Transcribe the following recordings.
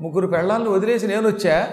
ముగ్గురు పెళ్ళాలను వదిలేసి నేను వచ్చా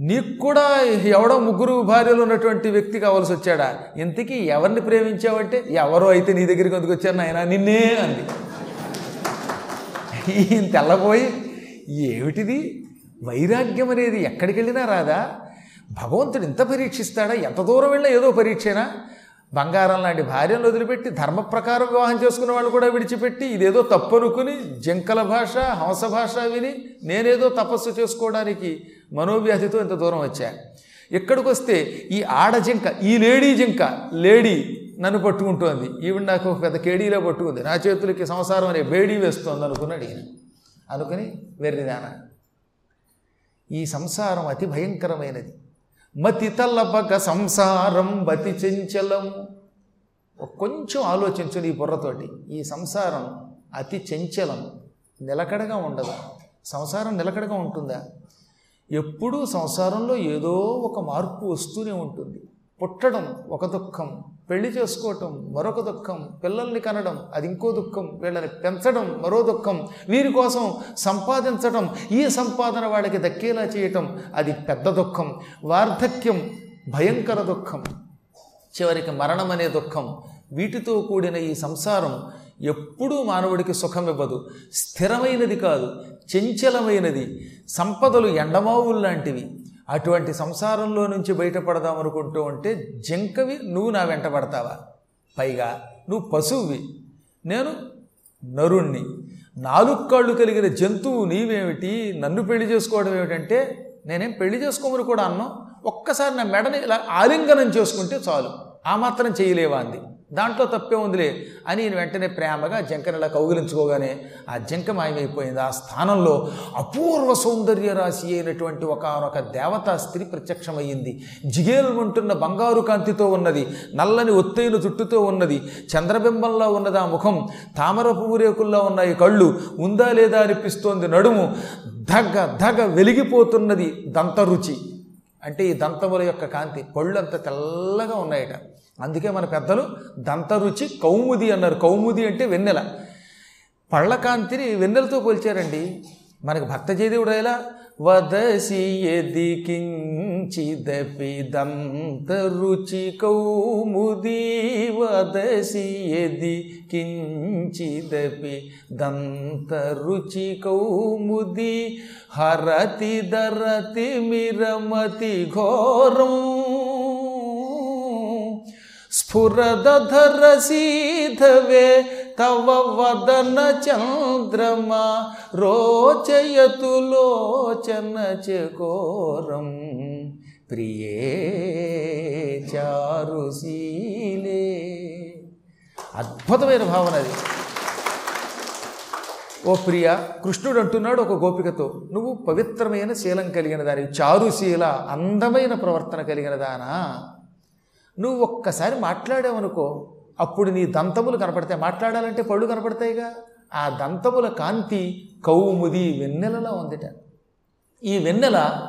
నీకు కూడా ఎవడో ముగ్గురు భార్యలు ఉన్నటువంటి వ్యక్తి కావాల్సి వచ్చాడా? ఇంతకీ ఎవరిని ప్రేమించావంటే? ఎవరో అయితే నీ దగ్గరికి ఎందుకు వచ్చాను నాయన? నిన్నే అంది. ఈయన తెల్లబోయి ఏమిటిది? వైరాగ్యం అనేది ఎక్కడికి వెళ్ళినా రాదా? భగవంతుడు ఇంత పరీక్షిస్తాడా? ఎంత దూరం వెళ్ళినా ఏదో పరీక్షనా? బంగారం లాంటి భార్యను వదిలిపెట్టి ధర్మ ప్రకారం వివాహం చేసుకున్న వాళ్ళు కూడా విడిచిపెట్టి ఇదేదో తప్పు అనుకుని జంకల భాష హంస భాష విని నేనేదో తపస్సు చేసుకోవడానికి మనోవ్యాధితో ఇంత దూరం వచ్చా? ఇక్కడికి వస్తే ఈ ఆడ జింక ఈ లేడీ జింక లేడీ నన్ను పట్టుకుంటోంది. ఈవిడ నాకు ఒక పెద్ద కేడీలో పట్టుకుంది. నా చేతులకి సంసారం అనే బేడీ వేస్తోంది అనుకున్నాడు ఈయన. అనుకుని వెర్రిదానా. ఈ సంసారం అతి భయంకరమైనది. మతి తల్లబగ సంసారం బతి చెంచలం కొంచెం ఆలోచించు ఈ బుర్రతోటి. ఈ సంసారం అతి చెంచలం నిలకడగా ఉండదు. సంసారం నిలకడగా ఉంటుందా? ఎప్పుడూ సంసారంలో ఏదో ఒక మార్పు వస్తూనే ఉంటుంది. పుట్టడం ఒక దుఃఖం. పెళ్ళి చేసుకోవటం మరొక దుఃఖం. పిల్లల్ని కనడం అది ఇంకో దుఃఖం. వీళ్ళని పెంచడం మరో దుఃఖం. వీరి కోసం సంపాదించడం ఈ సంపాదన వాళ్ళకి దక్కేలా చేయటం అది పెద్ద దుఃఖం. వార్ధక్యం భయంకర దుఃఖం. చివరికి మరణం అనే దుఃఖం. వీటితో కూడిన ఈ సంసారం ఎప్పుడూ మానవుడికి సుఖం ఇవ్వదు. స్థిరమైనది కాదు చంచలమైనది. సంపదలు ఎండమావుల్లాంటివి. అటువంటి సంసారంలో నుంచి బయటపడదాం అనుకుంటూ ఉంటే జింకవి నువ్వు నా వెంట పడతావా? పైగా నువ్వు పశువువి. నేను నరుణ్ణి. నాలుగు కాళ్ళు కలిగిన జంతువు నీవేమిటి? నన్ను పెళ్ళి చేసుకోవడం ఏమిటంటే నేనేం పెళ్ళి చేసుకోమని కూడా అన్నాం. ఒక్కసారి నా మెడని ఇలా ఆలింగనం చేసుకుంటే చాలు. ఆ మాత్రం చేయలేవా అంది దాంట్లో తప్పే ఉందిలే అని వెంటనే ప్రేమగా జంకని కౌగిలించుకోగానే ఆ జంక మాయమైపోయింది. ఆ స్థానంలో అపూర్వ సౌందర్య రాశి అయినటువంటి ఒకనొక దేవతా స్త్రీ ప్రత్యక్షమయ్యింది. జిగేలుమంటున్న బంగారు కాంతితో ఉన్నది నల్లని ఒత్తైన జుట్టుతో ఉన్నది చంద్రబింబంలో ఉన్నది ఆ ముఖం తామర పువ్వు ఉన్నాయి కళ్ళు ఉందా లేదా అనిపిస్తోంది నడుము ధగ ధగ వెలిగిపోతున్నది దంతరుచి. అంటే ఈ దంతముల యొక్క కాంతి పళ్ళు అంత తెల్లగా ఉన్నాయట. అందుకే మన పెద్దలు దంతరుచి కౌముది అన్నారు. కౌముది అంటే వెన్నెల. పళ్ళకాంతిని వెన్నెలతో పోల్చారండి. మనకి భక్త జయదేవుడు ఎలా వదసి ఎది కించిదపి దంతరుచి కౌముది వదసి ఎది కించిదపి దంతరుచి కౌముది హరతి దరతి మిరమతి ఘోరం స్ఫురదధరసీధవే తవ వదన చంద్రమా రోచయతు లోచన ప్రియే చారుశీలే అద్భుతమైన భావన అది. ఓ ప్రియ కృష్ణుడు అంటున్నాడు ఒక గోపికతో నువ్వు పవిత్రమైన శీలం కలిగిన దాని చారుశీల అందమైన ప్రవర్తన కలిగిన దానా? నువ్వు ఒక్కసారి మాట్లాడావనుకో అప్పుడు నీ దంతములు కనపడతాయి. మాట్లాడాలంటే పళ్ళు కనపడతాయిగా? ఆ దంతముల కాంతి కౌముది వెన్నెలలో ఉందిట. ఈ వెన్నెల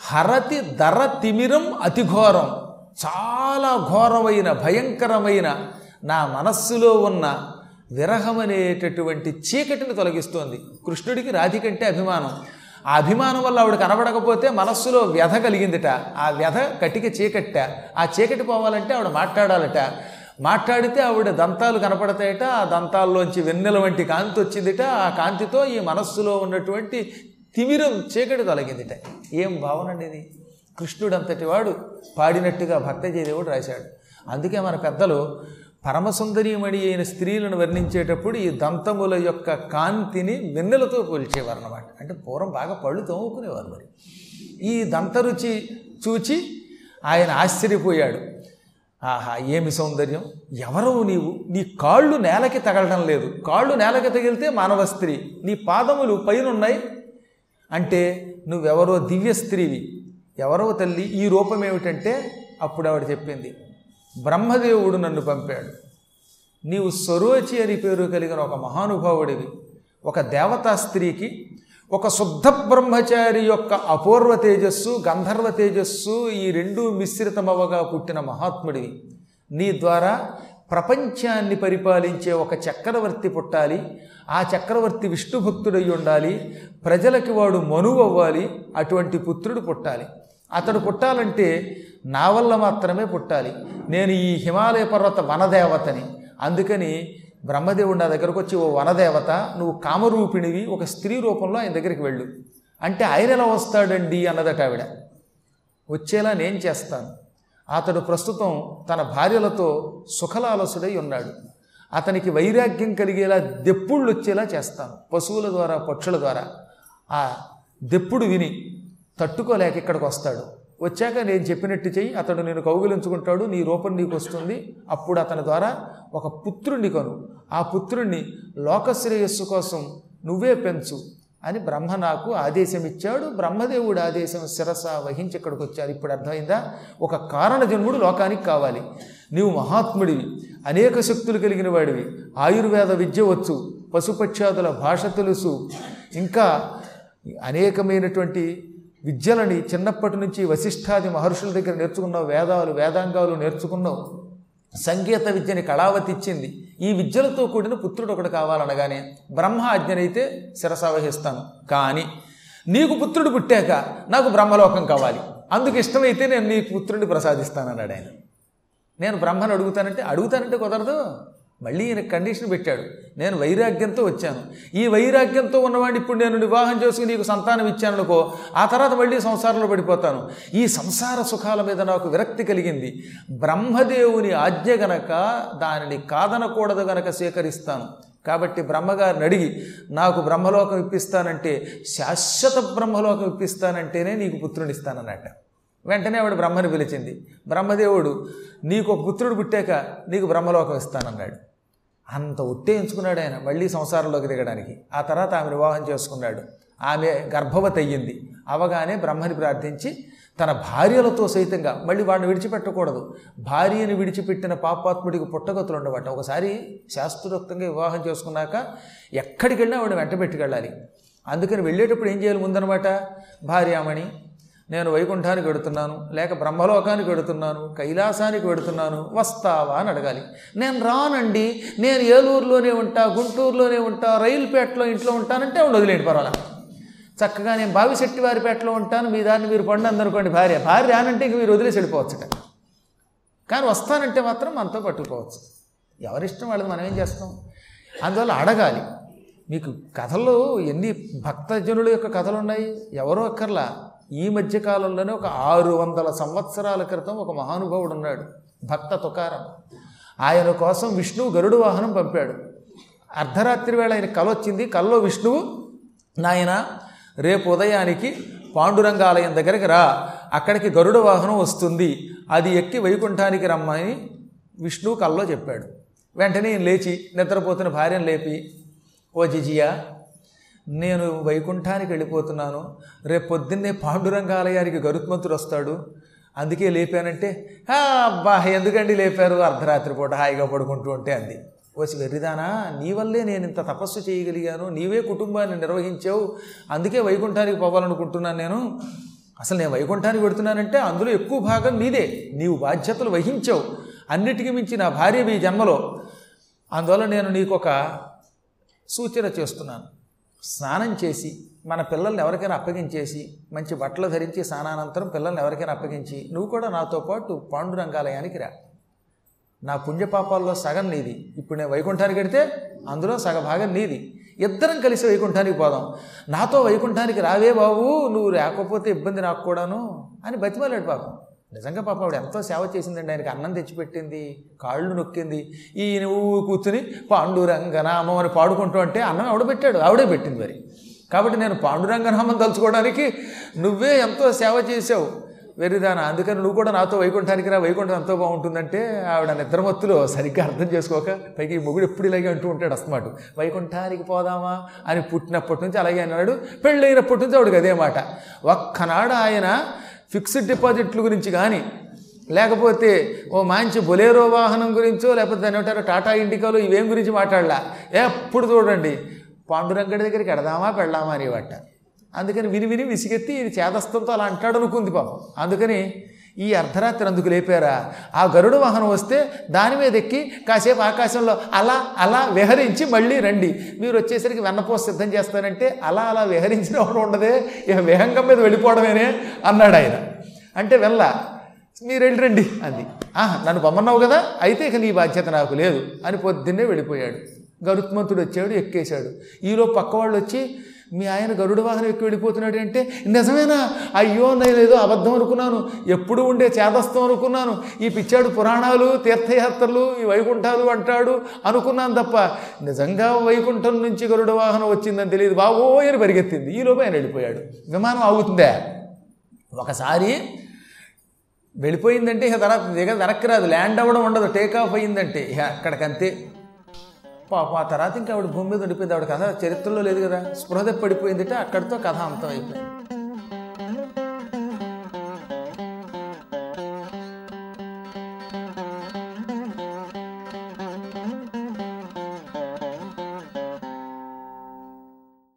హరతి ధర తిమిరం అతి ఘోరం. చాలా ఘోరమైన భయంకరమైన నా మనస్సులో ఉన్న విరహం అనేటటువంటి చీకటిని తొలగిస్తోంది. కృష్ణుడికి రాధికంటే అభిమానం. ఆ అభిమానం వల్ల ఆవిడ కనబడకపోతే మనస్సులో వ్యధ కలిగిందిట. ఆ వ్యధ కటిక చీకట్ట. ఆ చీకటి పోవాలంటే ఆవిడ మాట్లాడాలట. మాట్లాడితే ఆవిడ దంతాలు కనపడతాయట. ఆ దంతాల్లోంచి వెన్నెల వంటి కాంతి వచ్చిందిట. ఆ కాంతితో ఈ మనస్సులో ఉన్నటువంటి తిమిరం చీకటి తొలగిందిట. ఏం భావన అండి ఇది వాడు పాడినట్టుగా భక్త జయదేవుడు రాశాడు. అందుకే మన పెద్దలు పరమసుందరీమణి అయిన స్త్రీలను వర్ణించేటప్పుడు ఈ దంతముల యొక్క కాంతిని వెన్నెలతో పోల్చేవారు అనమాట అంటే పూర్వం బాగా పళ్ళు తోముకునేవారు మరి. ఈ దంతరుచి చూచి ఆయన ఆశ్చర్యపోయాడు. ఆహా ఏమి సౌందర్యం? ఎవరవు నీవు? నీ కాళ్ళు నేలకి తగలడం లేదు. కాళ్ళు నేలకి తగిలితే మానవ స్త్రీ. నీ పాదములు పైనున్నాయి అంటే నువ్వెవరో దివ్య స్త్రీవి. ఎవరో తల్లి. ఈ రూపం ఏమిటంటే అప్పుడు ఆవిడ చెప్పింది. బ్రహ్మదేవుడు నన్ను పంపాడు. నీవు స్వరోచి అని పేరు కలిగిన ఒక మహానుభావుడివి. ఒక దేవతా స్త్రీకి ఒక శుద్ధ బ్రహ్మచారి యొక్క అపూర్వ తేజస్సు గంధర్వ తేజస్సు ఈ రెండు మిశ్రితమవగా పుట్టిన మహాత్ముడివి. నీ ద్వారా ప్రపంచాన్ని పరిపాలించే ఒక చక్రవర్తి పుట్టాలి. ఆ చక్రవర్తి విష్ణు భక్తుడై ఉండాలి. ప్రజలకి వాడు మనువు అవ్వాలి అటువంటి పుత్రుడు పుట్టాలి. అతడు పుట్టాలంటే నా వల్ల మాత్రమే పుట్టాలి. నేను ఈ హిమాలయ పర్వత వనదేవతని. అందుకని బ్రహ్మదేవుడు నా దగ్గరకు వచ్చి ఓ వనదేవత నువ్వు కామరూపిణివి ఒక స్త్రీ రూపంలో ఆయన దగ్గరికి వెళ్ళు. అంటే ఆయన ఎలా వస్తాడండి? అన్నదట ఆవిడ. వచ్చేలా నేను చేస్తాను. అతడు ప్రస్తుతం తన భార్యలతో సుఖలాలసుడై ఉన్నాడు. అతనికి వైరాగ్యం కలిగేలా దెప్పుళ్ళు వచ్చేలా చేస్తాను. పశువుల ద్వారా పక్షుల ద్వారా. ఆ దెప్పుడు విని తట్టుకోలేక ఇక్కడికి వస్తాడు. వచ్చాక నేను చెప్పినట్టు చెయ్యి అతడు నేను కౌగిలించుకుంటాడు నీ రూపం నీకు వస్తుంది. అప్పుడు అతని ద్వారా ఒక పుత్రుణ్ణి కొను. ఆ పుత్రుణ్ణి లోకశ్రేయస్సు కోసం నువ్వే పెంచు అని బ్రహ్మ నాకు ఆదేశం ఇచ్చాడు. బ్రహ్మదేవుడు ఆదేశం శిరస వహించి ఇక్కడికి వచ్చారు. ఇప్పుడు అర్థమైందా? ఒక కారణ జన్ముడు లోకానికి కావాలి. నీవు మహాత్ముడివి అనేక శక్తులు కలిగిన వాడివి. ఆయుర్వేద విద్య వచ్చు పశుపక్ష్యాదుల భాష తెలుసు. ఇంకా అనేకమైనటువంటి విద్యలని చిన్నప్పటి నుంచి వశిష్ఠాది మహర్షుల దగ్గర నేర్చుకున్నావు వేదాలు వేదాంగాలు నేర్చుకున్నావు. సంగీత విద్యని కళావతి ఇచ్చింది. ఈ విద్యలతో కూడిన పుత్రుడు ఒకడు కావాలనగానే బ్రహ్మ ఆజ్ఞనైతే శిరసావహిస్తాను. కానీ నీకు పుత్రుడు పుట్టాక నాకు బ్రహ్మలోకం కావాలి. అందుకు ఇష్టమైతే నేను నీకు పుత్రుడిని ప్రసాదిస్తానన్నాడు ఆయన. నేను బ్రహ్మను అడుగుతానంటే అడుగుతానంటే కుదరదు. మళ్ళీ ఈయన కండిషన్ పెట్టాడు. నేను వైరాగ్యంతో వచ్చాను. ఈ వైరాగ్యంతో ఉన్నవాడిని ఇప్పుడు నేను వివాహం చేసుకుని నీకు సంతానం ఇచ్చాననుకో ఆ తర్వాత మళ్ళీ సంసారంలో పడిపోతాను. ఈ సంసార సుఖాల మీద నాకు విరక్తి కలిగింది. బ్రహ్మదేవుని ఆజ్ఞ గనక దానిని కాదనకూడదు గనక స్వీకరిస్తాను. కాబట్టి బ్రహ్మగారిని అడిగి నాకు బ్రహ్మలోకం ఇప్పిస్తానంటే శాశ్వత బ్రహ్మలోకం ఇప్పిస్తానంటేనే నీకు పుత్రునిస్తానన్నట్టు వెంటనే ఆవిడ బ్రహ్మని పిలిచింది బ్రహ్మదేవుడు నీకు ఒక పుత్రుడు పుట్టాక నీకు బ్రహ్మలోకం ఇస్తానన్నాడు అంత ఉత్తేజించుకున్నాడు ఆయన మళ్ళీ సంసారంలోకి దిగడానికి. ఆ తర్వాత ఆమె వివాహం చేసుకున్నాడు. ఆమె గర్భవతి అయ్యింది. అవగానే బ్రహ్మని ప్రార్థించి తన భార్యలతో సైతంగా మళ్ళీ వాడిని విడిచిపెట్టకూడదు. భార్యని విడిచిపెట్టిన పాపాత్ముడికి పుట్టగతులు ఉండవట. ఒకసారి శాస్త్రోక్తంగా వివాహం చేసుకున్నాక ఎక్కడికి వెళ్ళినా ఆవిడ వెంట పెట్టుకెళ్ళాలి. అందుకని వెళ్ళేటప్పుడు ఏం చేయాలి ముందనమాట? భార్యామణి నేను వైకుంఠానికి వెడుతున్నాను లేక బ్రహ్మలోకానికి వెడుతున్నాను కైలాసానికి వెడుతున్నాను వస్తావా అని అడగాలి. నేను రానండి నేను ఏలూరులోనే ఉంటా గుంటూరులోనే ఉంటా రైలుపేటలో ఇంట్లో ఉంటానంటే ఉండి వదిలేండి పర్వాలా చక్కగా నేను బావిశెట్టి వారిపేటలో ఉంటాను మీ దాన్ని మీరు పండు అందనుకోండి భార్య. భార్య రానంటే ఇంక మీరు వదిలేసి వెళ్ళిపోవచ్చుట. కానీ వస్తానంటే మాత్రం మనతో పట్టుకోవచ్చు ఎవరిష్టం వాళ్ళది మనం ఏం చేస్తాం? అందువల్ల అడగాలి. మీకు కథలు ఎన్ని భక్తజనుల యొక్క కథలు ఉన్నాయి ఎవరో అక్కర్లా. ఈ మధ్య కాలంలోనే ఒక ఆరు వందల సంవత్సరాల క్రితం ఒక మహానుభావుడు ఉన్నాడు భక్త తుకారం. ఆయన కోసం విష్ణువు గరుడు వాహనం పంపాడు. అర్ధరాత్రి వేళ ఆయన కల వచ్చింది. కల్లో విష్ణువు నాయన రేపు ఉదయానికి పాండురంగాలయం దగ్గరికి రా. అక్కడికి గరుడ వాహనం వస్తుంది. అది ఎక్కి వైకుంఠానికి రమ్మని విష్ణువు కల్లో చెప్పాడు. వెంటనే ఈయన లేచి నిద్రపోతున్న భార్యను లేపి ఓ జిజియా నేను వైకుంఠానికి వెళ్ళిపోతున్నాను. రేపు పొద్దున్నే పాండురంగాలయానికి గరుత్మంతుడు వస్తాడు. అందుకే లేపానంటే అబ్బా ఎందుకండి లేపారు? అర్ధరాత్రి పూట హాయిగా పడుకుంటూ ఉంటే అంది. వచ్చి వెర్రిదానా నీ వల్లే నేను ఇంత తపస్సు చేయగలిగాను. నీవే కుటుంబాన్ని నిర్వహించావు. అందుకే వైకుంఠానికి పోవాలనుకుంటున్నాను నేను. అసలు నేను వైకుంఠానికి పెడుతున్నానంటే అందులో ఎక్కువ భాగం నీదే. నీవు బాధ్యతలు వహించావు. అన్నిటికీ మించి నా భార్య మీ జన్మలో. అందువల్ల నేను నీకు ఒక సూచన చేస్తున్నాను. స్నానం చేసి మన పిల్లల్ని ఎవరికైనా అప్పగించేసి మంచి బట్టలు ధరించి స్నానానంతరం పిల్లల్ని ఎవరికైనా అప్పగించి నువ్వు కూడా నాతో పాటు పాండురంగాలయానికి రా. నా పుణ్యపాపాల్లో సగం నీది. ఇప్పుడు నేను వైకుంఠానికి వెడితే అందులో సగ భాగం నీది. ఇద్దరం కలిసి వైకుంఠానికి పోదాం. నాతో వైకుంఠానికి రావే బాబు నువ్వు రాకపోతే ఇబ్బంది నాకు కూడాను అని బతిమాలాడు పాపం. నిజంగా పాప ఆవిడ ఎంతో సేవ చేసిందండి. ఆయనకి అన్నం తెచ్చిపెట్టింది కాళ్ళు నొక్కింది. ఈయన నువ్వు కూర్చుని పాండురంగనామం అని పాడుకుంటూ అంటే అన్నం ఆవిడ పెట్టాడు ఆవిడే పెట్టింది మరి. కాబట్టి నేను పాండురంగనామం తలుచుకోవడానికి నువ్వే ఎంతో సేవ చేసావు వెర్రిదానా అందుకని నువ్వు కూడా నాతో వైకుంఠానికి రా వైకుంఠం ఎంతో బాగుంటుందంటే ఆవిడ నిద్రమత్తులో సరిగ్గా అర్థం చేసుకోక పైకి ఈ మొగుడు ఎప్పుడు ఇలాగే అంటూ ఉంటాడు అస్తమాట. వైకుంఠానికి పోదామా అని పుట్టినప్పటి నుంచి అలాగే అన్నాడు. పెళ్ళైనప్పటి నుంచి ఆవిడకి అదే మాట. ఒక్కనాడు ఆయన ఫిక్స్డ్ డిపాజిట్ల గురించి కానీ లేకపోతే ఓ మంచి బొలేరో వాహనం గురించో లేకపోతే దాని ఏమంటారు టాటా ఇండికాలో ఇవేం గురించి మాట్లాడలా? ఎప్పుడు చూడండి. పాండురంగడి దగ్గరికి ఎడదామా పెడదామా అనేవాట. అందుకని విని విని విసిగెత్తి ఇది చేదస్తంతో అలా అంటాడు అనుకుంది పాపం. అందుకని ఈ అర్ధరాత్రి అందుకు లేపారా? ఆ గరుడ వాహనం వస్తే దాని మీద ఎక్కి కాసేపు ఆకాశంలో అలా అలా విహరించి మళ్ళీ రండి. మీరు వచ్చేసరికి వెన్నపోస సిద్ధం చేస్తానంటే అలా అలా విహరించిన ఉండదే. ఇక విహంగం మీద వెళ్ళిపోవడమేనే అన్నాడు ఆయన. అంటే వెళ్ళ మీరు వెళ్ళి రండి అంది. ఆహా నన్ను పొమ్మన్నావు కదా అయితే ఇక నీ బాధ్యత నాకు లేదు అని పొద్దున్నే వెళ్ళిపోయాడు. గరుత్మంతుడు వచ్చాడు ఎక్కేశాడు. ఈలో పక్క వాళ్ళు వచ్చి మీ ఆయన గరుడ వాహనం ఎక్కి వెళ్ళిపోతున్నాడు అంటే నిజమేనా? అయ్యో నేను ఏదో అబద్ధం అనుకున్నాను. ఎప్పుడు ఉండే చేదస్తం అనుకున్నాను. ఈ పిచ్చాడు పురాణాలు తీర్థయాత్రలు ఈ వైకుంఠాలు అంటాడు అనుకున్నాను తప్ప నిజంగా వైకుంఠం నుంచి గరుడ వాహనం వచ్చిందని తెలియదు. బాబో అని పరిగెత్తింది. ఈలోపు ఆయన వెళ్ళిపోయాడు. విమానం ఆగుతుందా? ఒకసారి వెళ్ళిపోయిందంటే ఇక తర్వాత దిగ వెనక్కి రాదు. ల్యాండ్ అవ్వడం ఉండదు. టేక్ ఆఫ్ అయ్యిందంటే ఇక అక్కడికంతే. పాప ఆ తర్వాత ఇంకా ఆవిడ భూమి మీద ఉండిపోయింది. ఆవిడ కథ చరిత్రలో లేదు కదా. స్పృహ పడిపోయిందిట. అక్కడితో కథ అంతం అయిపోయింది.